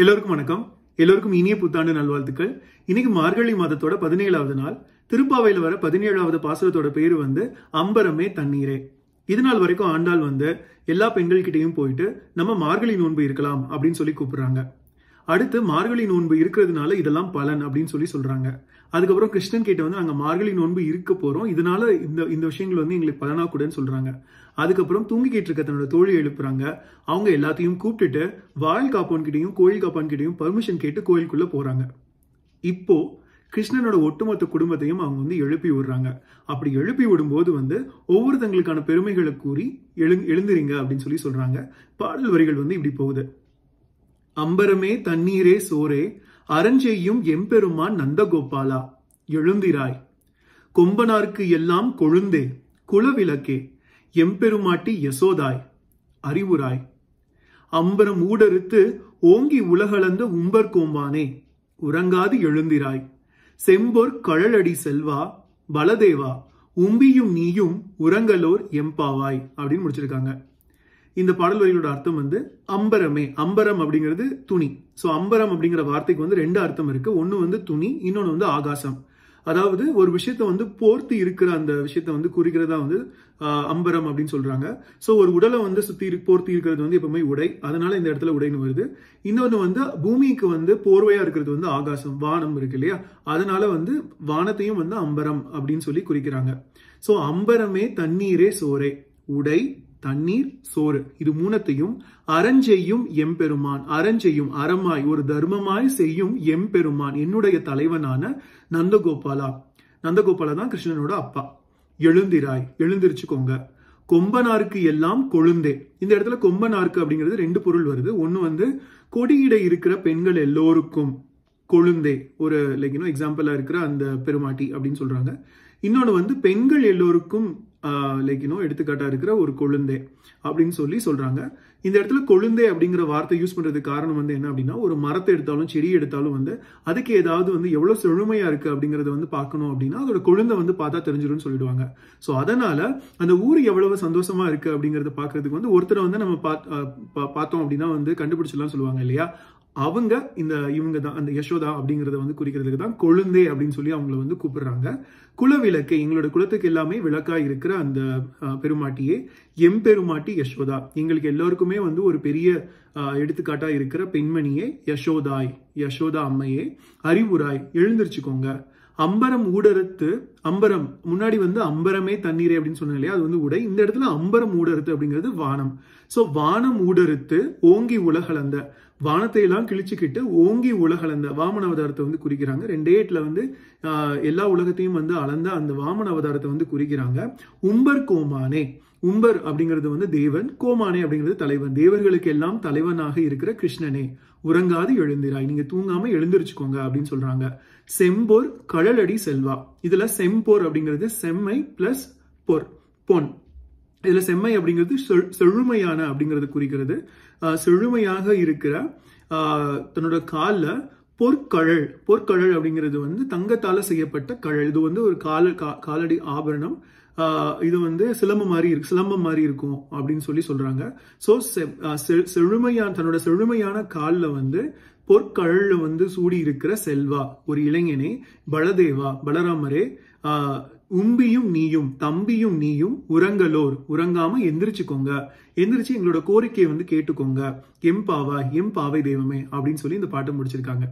எல்லோருக்கும் வணக்கம். எல்லோருக்கும் இனிய புத்தாண்டு நல்வாழ்த்துக்கள். இன்னைக்கு மார்கழி மாதத்தோட பதினேழாவது நாள். திருப்பாவையில் வர பதினேழாவது பாசுரத்தோட பேர் வந்து அம்பரமே தண்ணீரே. இது நாள் வரைக்கும் ஆண்டாள் வந்து எல்லா பெண்கள்கிட்டையும் போயிட்டு நம்ம மார்கழி நோன்பு இருக்கலாம் அப்படின்னு சொல்லி கூப்பிடுறாங்க. அடுத்து மார்கழி நோன்பு இருக்கிறதுனால இதெல்லாம் பலன் அப்படின்னு சொல்லி சொல்றாங்க. அதுக்கப்புறம் கிருஷ்ணன் கிட்ட வந்து நாங்கள் மார்கழி நோன்பு இருக்க போகிறோம் இதனால இந்த இந்த விஷயங்கள் வந்து எங்களுக்கு பலனா கூடன்னு அதுக்கப்புறம் தூங்கிக்கிட்டு இருக்க தன்னோட தோழி எழுப்புறாங்க. அவங்க எல்லாத்தையும் கூப்பிட்டுட்டு வாயில் காப்பான்கிட்டையும் கோயில் காப்பான்கிட்டையும் பர்மிஷன் கேட்டு கோயிலுக்குள்ளே போகிறாங்க இப்போ கிருஷ்ணனோட ஒட்டுமொத்த குடும்பத்தையும் அவங்க வந்து எழுப்பி விடுறாங்க. அப்படி எழுப்பி விடும்போது வந்து ஒவ்வொருத்தங்களுக்கான பெருமைகளை கூறி எழு எழுந்துறீங்க அப்படின்னு சொல்லி சொல்றாங்க. பாடல் வரிகள் வந்து இப்படி போகுது. அம்பரமே தண்ணீரே சோரே அரஞ்செய்யும் எம்பெருமான் நந்தகோபாலா எழுந்திராய். கொம்பனார்க்கு எல்லாம் கொழுந்தே குலவிளக்கே எம்பெருமாட்டி யசோதாய் அறிவுராய். அம்பரம் ஊடறுத்து ஓங்கி உலகளந்த உம்பர் கோம்பானே உறங்காது எழுந்திராய். செம்பொர் கழலடி செல்வா பலதேவா உம்பியும் நீயும் உறங்கலோர் எம்பாவாய் அப்படின்னு முடிச்சிருக்காங்க. இந்த பாடல் வரிகளோட அர்த்தம் வந்து அம்பரமே. அம்பரம் அப்படிங்கிறது துணி. ஸோ அம்பரம் அப்படிங்கிற வார்த்தைக்கு வந்து ரெண்டு அர்த்தம் இருக்கு. ஒன்று வந்து துணி இன்னொன்று வந்து ஆகாசம். அதாவது ஒரு விஷயத்த வந்து போர்த்தி இருக்கிற அந்த விஷயத்த வந்து குறிக்கிறதா வந்து அம்பரம் அப்படின்னு சொல்றாங்க. ஸோ ஒரு உடலை வந்து சுத்தி போர்த்தி இருக்கிறது வந்து எப்பவுமே உடை. அதனால இந்த இடத்துல உடைன்னு வருது. இன்னொன்று வந்து பூமிக்கு வந்து போர்வையா இருக்கிறது வந்து ஆகாசம் வானம் இருக்கு இல்லையா? அதனால வந்து வானத்தையும் வந்து அம்பரம் அப்படின்னு சொல்லி குறிக்கிறாங்க. ஸோ அம்பரமே தண்ணீரே சோரே. உடை தண்ணீர் சோறு. இது மூணத்தையும் அறஞ்செய்யும் எம்பெருமான். அறஞ்செய்யும் அறமாய் ஒரு தர்மமாய் செய்யும் எம்பெருமான். என்னுடைய தலைவனான நந்தகோபாலா. நந்தகோபாலா தான் கிருஷ்ணனோட அப்பா. எழுந்திராய். எழுந்திருச்சுக்கோங்க. கொம்பனாருக்கு எல்லாம் கொழுந்தே. இந்த இடத்துல கொம்பனாருக்கு அப்படிங்கிறது ரெண்டு பொருள் வருது. ஒன்னு வந்து கொடியிட இருக்கிற பெண்கள் எல்லோருக்கும் கொழுந்தே. ஒரு லைக் இன்னும் எக்ஸாம்பிளா இருக்கிற அந்த பெருமாட்டி அப்படின்னு சொல்றாங்க. இன்னொன்று வந்து பெண்கள் எல்லோருக்கும் லைக் யூனோ எடுத்துக்காட்டாக இருக்கிற ஒரு கொழுந்தே அப்படின்னு சொல்லி சொல்கிறாங்க இந்த இடத்துல கொழுந்தே அப்படிங்கிற வார்த்தை யூஸ் பண்ணுறதுக்கு காரணம் வந்து என்ன அப்படின்னா ஒரு மரத்தை எடுத்தாலும் செடி எடுத்தாலும் வந்து அதுக்கு ஏதாவது வந்து எவ்வளோ செழுமையாக இருக்குது அப்படிங்கிறத வந்து பார்க்கணும் அப்படின்னா அதோட கொழுந்தை வந்து பார்த்தா தெரிஞ்சிடும்னு சொல்லிடுவாங்க. ஸோ அதனால் அந்த ஊர் எவ்வளவு சந்தோஷமாக இருக்குது அப்படிங்கிறத பார்க்கறதுக்கு வந்து ஒருத்தரை வந்து நம்ம பா- பார்த்தோம் அப்படின்னா வந்து கண்டுபிடிச்சிடலாம் சொல்லுவாங்க இல்லையா? அவங்க இந்த இவங்க தான் அந்த யசோதா அப்படிங்கறத வந்து குறிக்கிறதுக்கு தான் கொழுந்தே அப்படின்னு சொல்லி அவங்கள வந்து கூப்பிடுறாங்க. குலவிளக்கு எங்களோட குலத்துக்கு எல்லாமே விளக்கா இருக்கிற அந்த பெருமாட்டியே எம்பெருமாட்டி யசோதா. எங்களுக்கு எல்லோருக்குமே வந்து ஒரு பெரிய எடுத்துக்காட்டா இருக்கிற பெண்மணியே யசோதாய் யசோதா அம்மையே அறிவுராய் எழுந்திருச்சுக்கோங்க. அம்பரம் ஊடறுத்து அம்பரம் முன்னாடி வந்து அம்பரமே தண்ணீரே அப்படின்னு சொன்னேன் இல்லையா? அது வந்து உடை. இந்த இடத்துல அம்பரம் ஊடறுத்து அப்படிங்கிறது வானம். ஸோ வானம் ஊடறுத்து ஓங்கி உலகலந்த வானத்தை எல்லாம் கிழிச்சுக்கிட்டு ஓங்கி உலகலந்த வாமன அவதாரத்தை வந்து குறிக்கிறாங்க. ரெண்டே எட்டில் வந்து எல்லா உலகத்தையும் வந்து அளந்த அந்த வாமன அவதாரத்தை வந்து குறிக்கிறாங்க. உம்பர் கோமானே. உம்பர் அப்படிங்கிறது வந்து தேவன் கோமானே அப்படிங்கிறது தலைவன். தேவர்களுக்கு எல்லாம் தலைவனாக இருக்கிற கிருஷ்ணனே உறங்காது எழுந்திராய். நீங்க தூங்காம எழுந்திருச்சுக்கோங்க அப்படின்னு சொல்றாங்க. செம்போர் கழலடி செல்வா. இதுல செம்போர் அப்படிங்கிறது செம்மை பிளஸ் பொர் பொன். இதுல செம்மை அப்படிங்கிறது செழுமையான அப்படிங்கிறது குறிக்கிறது. செழுமையாக இருக்கிற தன்னோட காலில் பொற்கழல். பொற்கழல் அப்படிங்கிறது வந்து தங்கத்தால செய்யப்பட்ட கழல். இது வந்து ஒரு கால கா- காலடி ஆபரணம். இது வந்து சிலம்பம் மாதிரி இருக்கு சிலம்பம் மாதிரி இருக்கும் அப்படின்னு சொல்லி சொல்றாங்க. ஸோ செழுமையான தன்னோட செழுமையான காலில் வந்து பொற்கழல்ல வந்து சூடி இருக்கிற செல்வா ஒரு இளைஞனே பலதேவா பலராமரே உம்பியும் நீயும் தம்பியும் நீயும் உறங்கலோர் உறங்காம எந்திரிச்சுக்கோங்க. எந்திரிச்சு எங்களோட கோரிக்கையை வந்து கேட்டுக்கோங்க. எம் பாவா எம் பாவை தெய்வமே அப்படின்னு சொல்லி இந்த பாட்டை முடிச்சிருக்காங்க.